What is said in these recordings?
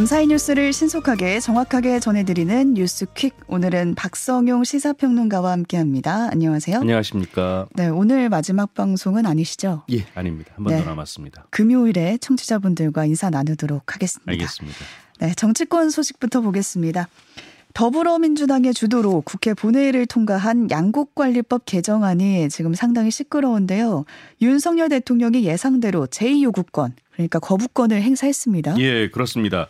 밤사이 뉴스를 신속하게 정확하게 전해드리는 뉴스퀵. 오늘은 박성용 시사평론가와 함께합니다. 안녕하세요. 안녕하십니까. 네, 오늘 마지막 방송은 아니시죠? 예, 아닙니다. 한 번더 네. 남았습니다. 금요일에 청취자분들과 인사 나누도록 하겠습니다. 알겠습니다. 네, 정치권 소식부터 보겠습니다. 더불어민주당의 주도로 국회 본회의를 통과한 양국관리법 개정안이 지금 상당히 시끄러운데요. 윤석열 대통령이 예상대로 제2요구권, 그러니까 거부권을 행사했습니다. 예, 그렇습니다.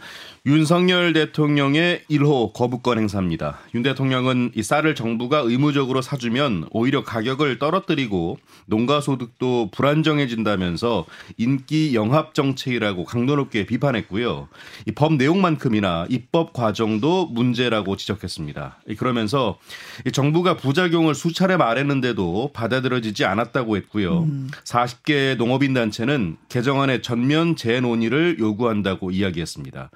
윤석열 대통령의 1호 거부권 행사입니다. 윤 대통령은 이 쌀을 정부가 의무적으로 사주면 오히려 가격을 떨어뜨리고 농가 소득도 불안정해진다면서 인기 영합 정책이라고 강도 높게 비판했고요. 이 법 내용만큼이나 입법 과정도 문제라고 지적했습니다. 이 그러면서 이 정부가 부작용을 수차례 말했는데도 받아들여지지 않았다고 했고요. 40개 농업인 단체는 개정안의 전면 재논의를 요구한다고 이야기했습니다.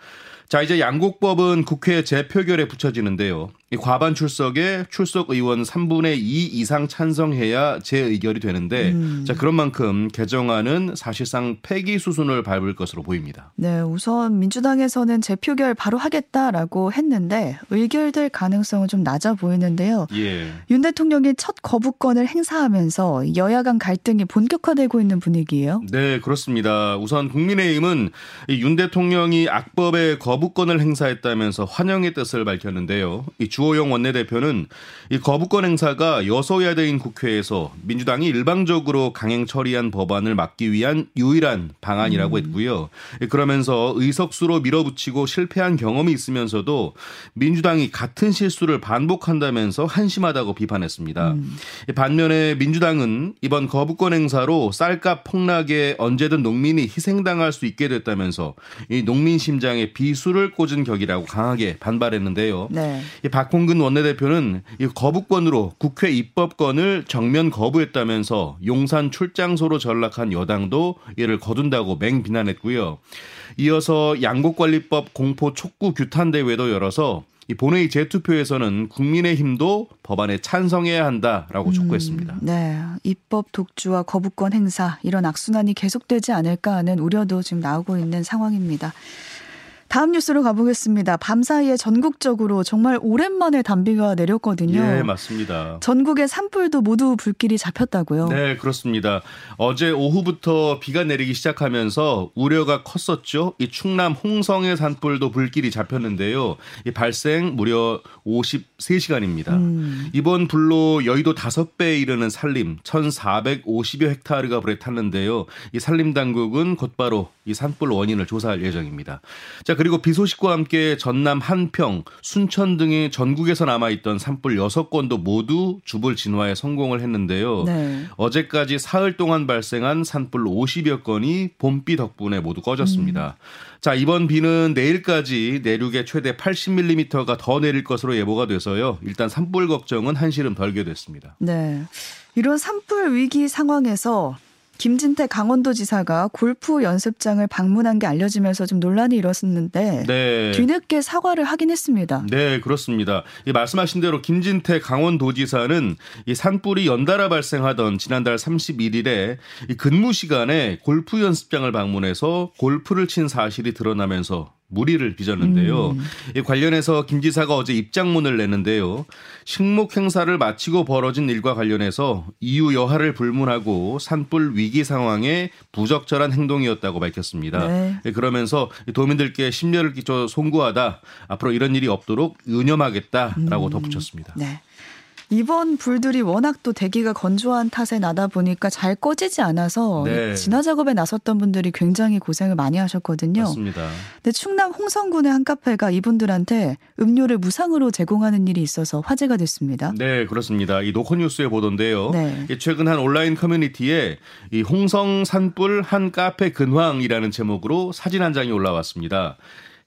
자, 이제 양곡법은 국회 재표결에 붙여지는데요. 이 과반 출석에 출석 의원 3분의 2 이상 찬성해야 재의결이 되는데, 자, 그런 만큼 개정안은 사실상 폐기 수순을 밟을 것으로 보입니다. 네, 우선 민주당에서는 재표결 바로 하겠다라고 했는데 의결될 가능성은 좀 낮아 보이는데요. 예. 윤 대통령이 첫 거부권을 행사하면서 여야 간 갈등이 본격화되고 있는 분위기예요. 네, 그렇습니다. 우선 국민의힘은 이윤 대통령이 악법의 거부권을 행사했다면서 환영의 뜻을 밝혔는데요. 이주 호영 원내대표는 이 거부권 행사가 여소야대인 국회에서 민주당이 일방적으로 강행 처리한 법안을 막기 위한 유일한 방안이라고 했고요. 예, 그러면서 의석수로 밀어붙이고 실패한 경험이 있으면서도 민주당이 같은 실수를 반복한다면서 한심하다고 비판했습니다. 이 반면에 민주당은 이번 거부권 행사로 쌀값 폭락에 언제든 농민이 희생당할 수 있게 됐다면서 이 농민 심장에 비수를 꽂은 격이라고 강하게 반발했는데요. 네. 이 박홍근 원내대표는 이 거부권으로 국회 입법권을 정면 거부했다면서 용산 출장소로 전락한 여당도 이를 거둔다고 맹비난했고요. 이어서 양곡관리법 공포 촉구 규탄 대회도 열어서 이 본회의 재투표에서는 국민의힘도 법안에 찬성해야 한다라고 촉구했습니다. 네, 입법 독주와 거부권 행사 이런 악순환이 계속되지 않을까 하는 우려도 지금 나오고 있는 상황입니다. 다음 뉴스로 가보겠습니다. 밤사이에 전국적으로 정말 오랜만에 단비가 내렸거든요. 예, 맞습니다. 전국의 산불도 모두 불길이 잡혔다고요. 네, 그렇습니다. 어제 오후부터 비가 내리기 시작하면서 우려가 컸었죠. 이 충남 홍성의 산불도 불길이 잡혔는데요. 이 발생 무려 53시간입니다. 음. 이번 불로 여의도 5배에 이르는 산림 1,450여 헥타르가 불에 탔는데요. 이 산림 당국은 곧바로 이 산불 원인을 조사할 예정입니다. 자, 그리고 비 소식과 함께 전남 한평, 순천 등의 전국에서 남아있던 산불 6건도 모두 주불 진화에 성공을 했는데요. 네. 어제까지 사흘 동안 발생한 산불 50여 건이 봄비 덕분에 모두 꺼졌습니다. 자, 이번 비는 내일까지 내륙에 최대 80mm가 더 내릴 것으로 예보가 돼서요. 일단 산불 걱정은 한시름 덜게 됐습니다. 네. 이런 산불 위기 상황에서 김진태 강원도지사가 골프 연습장을 방문한 게 알려지면서 좀 논란이 일었었는데 네. 뒤늦게 사과를 하긴 했습니다. 네, 그렇습니다. 이 말씀하신 대로 김진태 강원도지사는 이 산불이 연달아 발생하던 지난달 31일에 이 근무 시간에 골프 연습장을 방문해서 골프를 친 사실이 드러나면서 무리를 빚었는데요. 음. 이 관련해서 김 지사가 어제 입장문을 냈는데요. 식목 행사를 마치고 벌어진 일과 관련해서 이유 여하를 불문하고 산불 위기 상황에 부적절한 행동이었다고 밝혔습니다. 네. 예, 그러면서 도민들께 심려를 끼쳐 송구하다. 앞으로 이런 일이 없도록 유념하겠다라고 덧붙였습니다. 네. 이번 불들이 워낙 또 대기가 건조한 탓에 나다 보니까 잘 꺼지지 않아서 네. 진화 작업에 나섰던 분들이 굉장히 고생을 많이 하셨거든요. 맞습니다. 근데 충남 홍성군의 한 카페가 이분들한테 음료를 무상으로 제공하는 일이 있어서 화제가 됐습니다. 네, 그렇습니다. 이 노컷뉴스에 보던데요. 네. 이 최근 한 온라인 커뮤니티에 이 홍성 산불 한 카페 근황이라는 제목으로 사진 한 장이 올라왔습니다.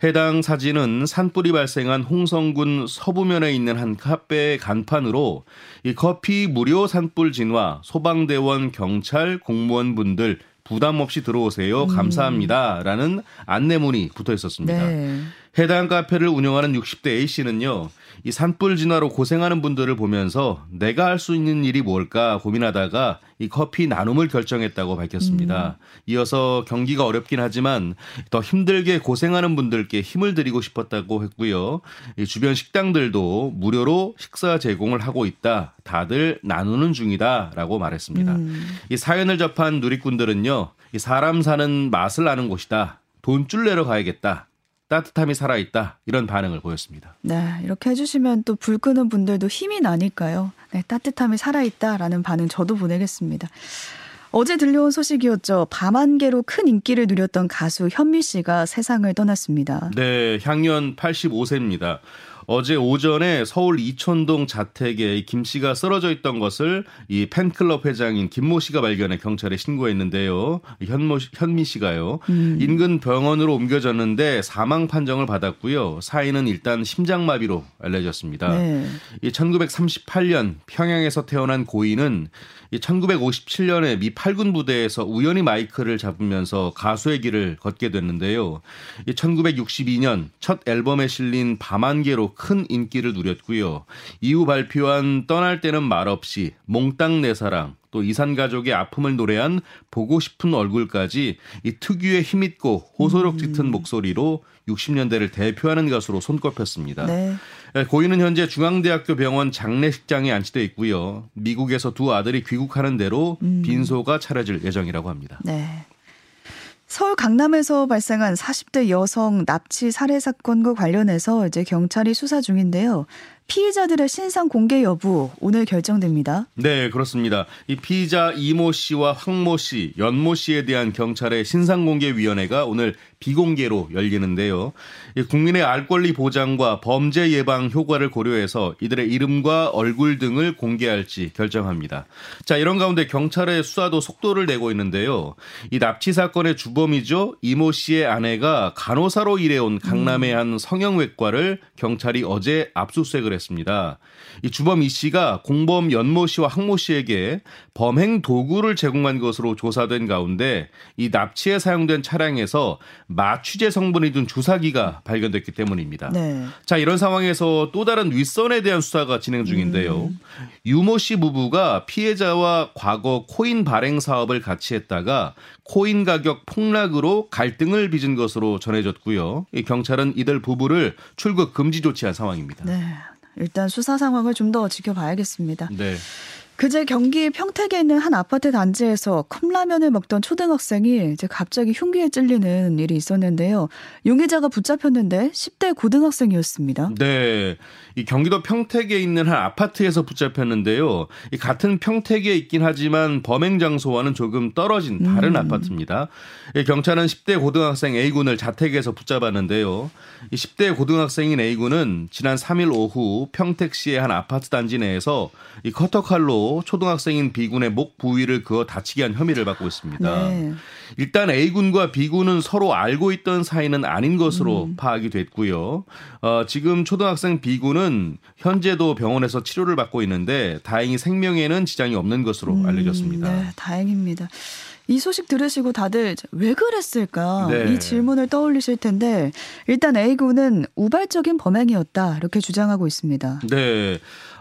해당 사진은 산불이 발생한 홍성군 서부면에 있는 한 카페의 간판으로 이 커피 무료 산불 진화 소방대원 경찰 공무원분들 부담 없이 들어오세요. 감사합니다라는 안내문이 붙어 있었습니다. 네. 해당 카페를 운영하는 60대 A 씨는요. 이 산불 진화로 고생하는 분들을 보면서 내가 할 수 있는 일이 뭘까 고민하다가 이 커피 나눔을 결정했다고 밝혔습니다. 음. 이어서 경기가 어렵긴 하지만 더 힘들게 고생하는 분들께 힘을 드리고 싶었다고 했고요. 이 주변 식당들도 무료로 식사 제공을 하고 있다. 다들 나누는 중이다라고 말했습니다. 음. 이 사연을 접한 누리꾼들은요. 이 사람 사는 맛을 아는 곳이다. 돈줄 내러 가야겠다. 따뜻함이 살아있다 이런 반응을 보였습니다. 네, 이렇게 해주시면 또 불 끄는 분들도 힘이 나니까요. 네, 따뜻함이 살아있다라는 반응 저도 보내겠습니다. 어제 들려온 소식이었죠. 밤안개로 큰 인기를 누렸던 가수 현미 씨가 세상을 떠났습니다. 네, 향년 85세입니다. 어제 오전에 서울 이촌동 자택에 김 씨가 쓰러져 있던 것을 이 팬클럽 회장인 김모 씨가 발견해 경찰에 신고했는데요. 현모 현미 씨가요. 음. 인근 병원으로 옮겨졌는데 사망 판정을 받았고요. 사인은 일단 심장마비로 알려졌습니다. 네. 이 1938년 평양에서 태어난 고인은 1957년에 미 8군 부대에서 우연히 마이크를 잡으면서 가수의 길을 걷게 됐는데요. 1962년 첫 앨범에 실린 밤안개로 큰 인기를 누렸고요. 이후 발표한 떠날 때는 말없이 몽땅 내 사랑 또 이산 가족의 아픔을 노래한 보고 싶은 얼굴까지 이 특유의 힘있고 호소력 짙은 음. 목소리로 60년대를 대표하는 가수로 손꼽혔습니다. 네. 예, 고인은 현재 중앙대학교 병원 장례식장에 안치돼 있고요. 미국에서 두 아들이 귀국하는 대로 음. 빈소가 차려질 예정이라고 합니다. 네. 서울 강남에서 발생한 40대 여성 납치 살해 사건과 관련해서 이제 경찰이 수사 중인데요. 피의자들의 신상 공개 여부 오늘 결정됩니다. 네, 그렇습니다. 이 피의자 이모 씨와 황모 씨, 연모 씨에 대한 경찰의 신상 공개 위원회가 오늘 비공개로 열리는데요. 국민의 알 권리 보장과 범죄 예방 효과를 고려해서 이들의 이름과 얼굴 등을 공개할지 결정합니다. 자, 이런 가운데 경찰의 수사도 속도를 내고 있는데요. 이 납치 사건의 주범이죠. 이모 씨의 아내가 간호사로 일해온 강남의 한 성형외과를 경찰이 어제 압수수색을 했습니다. 이 주범 이 씨가 공범 연모 씨와 항모 씨에게 범행 도구를 제공한 것으로 조사된 가운데 이 납치에 사용된 차량에서 마취제 성분이 든 주사기가 발견됐기 때문입니다. 네. 자 이런 상황에서 또 다른 윗선에 대한 수사가 진행 중인데요. 음. 유모 씨 부부가 피해자와 과거 코인 발행 사업을 같이 했다가 코인 가격 폭락으로 갈등을 빚은 것으로 전해졌고요. 이 경찰은 이들 부부를 출국 금지 조치한 상황입니다. 네. 일단 수사 상황을 좀 더 지켜봐야겠습니다. 네. 그제 경기 평택에 있는 한 아파트 단지에서 컵라면을 먹던 초등학생이 이제 갑자기 흉기에 찔리는 일이 있었는데요. 용의자가 붙잡혔는데 10대 고등학생이었습니다. 네. 이 경기도 평택에 있는 한 아파트에서 붙잡혔는데요. 이 같은 평택에 있긴 하지만 범행 장소와는 조금 떨어진 다른 음. 아파트입니다. 이 경찰은 10대 고등학생 A군을 자택에서 붙잡았는데요. 이 10대 고등학생인 A군은 지난 3일 오후 평택시의 한 아파트 단지 내에서 이 커터칼로 초등학생인 B군의 목 부위를 그어 다치게 한 혐의를 받고 있습니다. 네. 일단 A군과 B군은 서로 알고 있던 사이는 아닌 것으로 음. 파악이 됐고요. 어, 지금 초등학생 B군은 현재도 병원에서 치료를 받고 있는데 다행히 생명에는 지장이 없는 것으로 음, 알려졌습니다. 네, 다행입니다. 이 소식 들으시고 다들 왜 그랬을까 네. 이 질문을 떠올리실 텐데 일단 A군은 우발적인 범행이었다 이렇게 주장하고 있습니다. 네.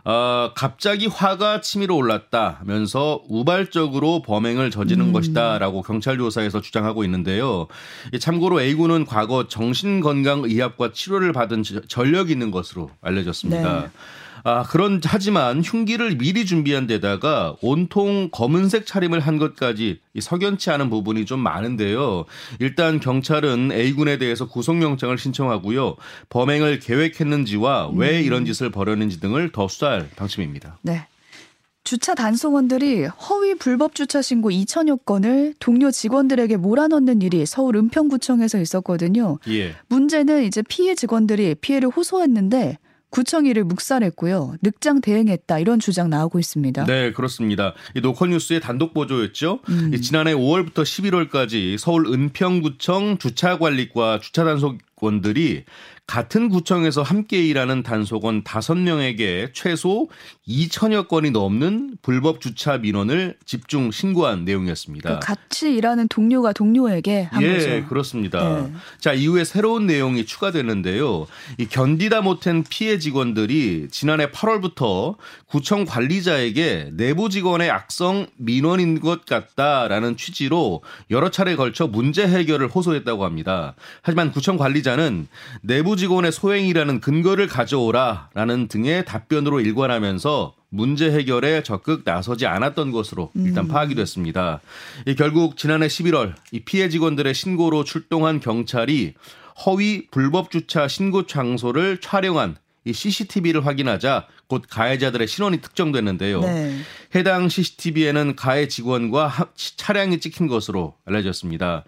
어, 갑자기 화가 치밀어 올랐다면서 우발적으로 범행을 저지른 음. 것이다라고 경찰 조사에서 주장하고 있는데요. 참고로 A군은 과거 정신건강의학과 치료를 받은 전력이 있는 것으로 알려졌습니다. 네. 아, 그런 하지만 흉기를 미리 준비한 데다가 온통 검은색 차림을 한 것까지 석연치 않은 부분이 좀 많은데요. 일단 경찰은 A군에 대해서 구속영장을 신청하고요. 범행을 계획했는지와 왜 음. 이런 짓을 벌였는지 등을 더 수사할 방침입니다. 네. 주차 단속원들이 허위 불법 주차 신고 2천여 건을 동료 직원들에게 몰아넣는 일이 서울 은평구청에서 있었거든요. 예. 문제는 이제 피해 직원들이 피해를 호소했는데 구청이를 묵살했고요. 늑장 대행했다 이런 주장 나오고 있습니다. 네, 그렇습니다. 이 노컷뉴스의 단독 보도였죠. 음. 지난해 5월부터 11월까지 서울 은평구청 주차관리과 주차단속 원들이 같은 구청에서 함께 일하는 단속원 5명에게 최소 2천여 건이 넘는 불법 주차 민원을 집중 신고한 내용이었습니다. 그 같이 일하는 동료가 동료에게 한 예, 거죠. 그렇습니다. 네. 자, 이후에 새로운 내용이 추가됐는데요. 이 견디다 못한 피해 직원들이 지난해 8월부터 구청 관리자에게 내부 직원의 악성 민원인 것 같다라는 취지로 여러 차례 걸쳐 문제 해결을 호소했다고 합니다. 하지만 구청 관리자는 내부 직원의 소행이라는 근거를 가져오라라는 등의 답변으로 일관하면서 문제 해결에 적극 나서지 않았던 것으로 일단 파악이 됐습니다. 이 결국 지난해 11월 이 피해 직원들의 신고로 출동한 경찰이 허위 불법 주차 신고 장소를 촬영한 이 CCTV를 확인하자 곧 가해자들의 신원이 특정됐는데요. 네. 해당 CCTV에는 가해 직원과 하- 차량이 찍힌 것으로 알려졌습니다.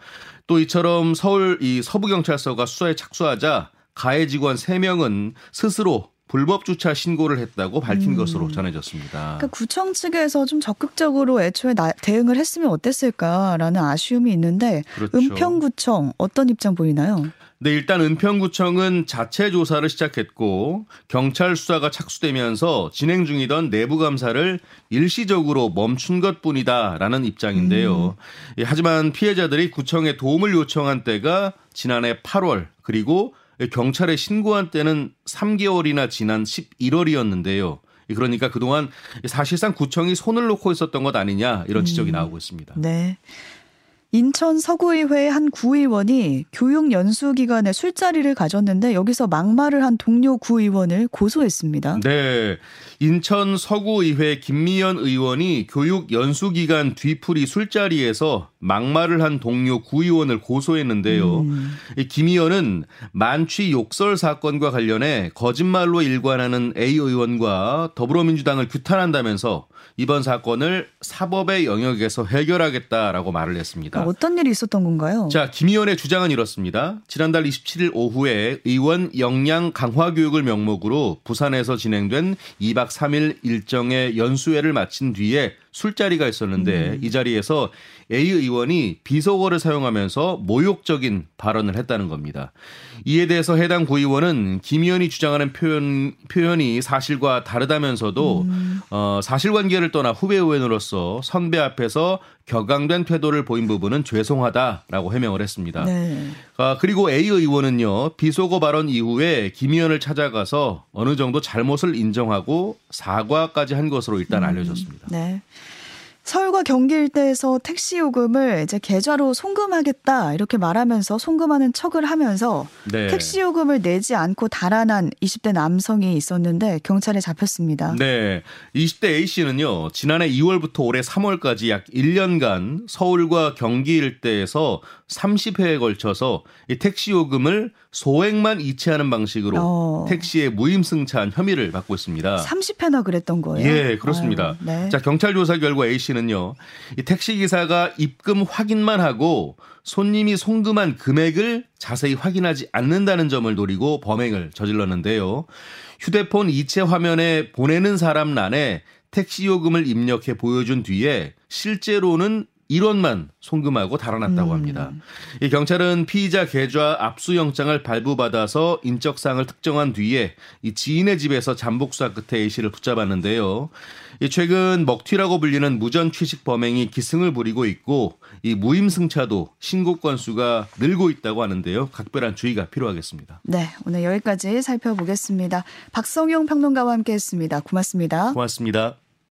또 이처럼 서울 이 서부경찰서가 수사에 착수하자 가해 직원 3명은 스스로 불법 주차 신고를 했다고 밝힌 것으로 전해졌습니다. 그러니까 구청 측에서 좀 적극적으로 애초에 나- 대응을 했으면 어땠을까라는 아쉬움이 있는데 그렇죠. 은평구청 어떤 입장 보이나요? 네, 일단 은평구청은 자체 조사를 시작했고 경찰 수사가 착수되면서 진행 중이던 내부 감사를 일시적으로 멈춘 것뿐이다라는 입장인데요. 예, 하지만 피해자들이 구청에 도움을 요청한 때가 지난해 8월 그리고 경찰에 신고한 때는 3개월이나 지난 11월이었는데요. 그러니까 그동안 사실상 구청이 손을 놓고 있었던 것 아니냐 이런 지적이 나오고 있습니다. 네. 인천 서구의회 한 구의원이 교육 연수 기간에 술자리를 가졌는데 여기서 막말을 한 동료 구의원을 고소했습니다. 네. 인천 서구의회 김미연 의원이 교육 연수기간 뒤풀이 술자리에서 막말을 한 동료 구의원을 고소했는데요. 이김 의원은 만취 욕설 사건과 관련해 거짓말로 일관하는 A 의원과 더불어민주당을 규탄한다면서 이번 사건을 사법의 영역에서 해결하겠다라고 말을 했습니다. 그러니까 어떤 일이 있었던 건가요? 자, 김 의원의 주장은 이렇습니다. 지난달 27일 오후에 의원 역량 강화 교육을 명목으로 부산에서 진행된 2박 3일 일정의 연수회를 마친 뒤에 술자리가 있었는데 이 자리에서 A 의원이 비속어를 사용하면서 모욕적인 발언을 했다는 겁니다. 이에 대해서 해당 구의원은 김 의원이 주장하는 표현, 표현이 사실과 다르다면서도 어, 사실관계를 떠나 후배 의원으로서 선배 앞에서 격앙된 태도를 보인 부분은 죄송하다라고 해명을 했습니다. 네. 아, 그리고 A 의원은요, 비속어 발언 이후에 김 의원을 찾아가서 어느 정도 잘못을 인정하고 사과까지 한 것으로 일단 알려졌습니다. 네. 서울과 경기 일대에서 택시 요금을 이제 계좌로 송금하겠다 이렇게 말하면서 송금하는 척을 하면서 네. 택시 요금을 내지 않고 달아난 20대 남성이 있었는데 경찰에 잡혔습니다. 네. 20대 A씨는요, 지난해 2월부터 올해 3월까지 약 1년간 서울과 경기 일대에서 30회에 걸쳐서 이 택시 요금을 소액만 이체하는 방식으로 어. 택시에 무임승차한 혐의를 받고 있습니다. 30회나 그랬던 거예요. 예, 그렇습니다. 아유, 네. 자, 경찰 조사 결과 A씨는요, 이 택시 기사가 입금 확인만 하고 손님이 송금한 금액을 자세히 확인하지 않는다는 점을 노리고 범행을 저질렀는데요. 휴대폰 이체 화면에 보내는 사람 란에 택시 요금을 입력해 보여준 뒤에 실제로는 1원만 송금하고 달아났다고 합니다. 이 경찰은 피의자 계좌 압수영장을 발부받아서 인적사항을 특정한 뒤에 이 지인의 집에서 잠복 수사 끝에 A 씨를 붙잡았는데요. 이 최근 먹튀라고 불리는 무전 취식 범행이 기승을 부리고 있고 이 무임승차도 신고 건수가 늘고 있다고 하는데요. 각별한 주의가 필요하겠습니다. 네, 오늘 여기까지 살펴보겠습니다. 박성용 평론가와 함께했습니다. 고맙습니다. 고맙습니다.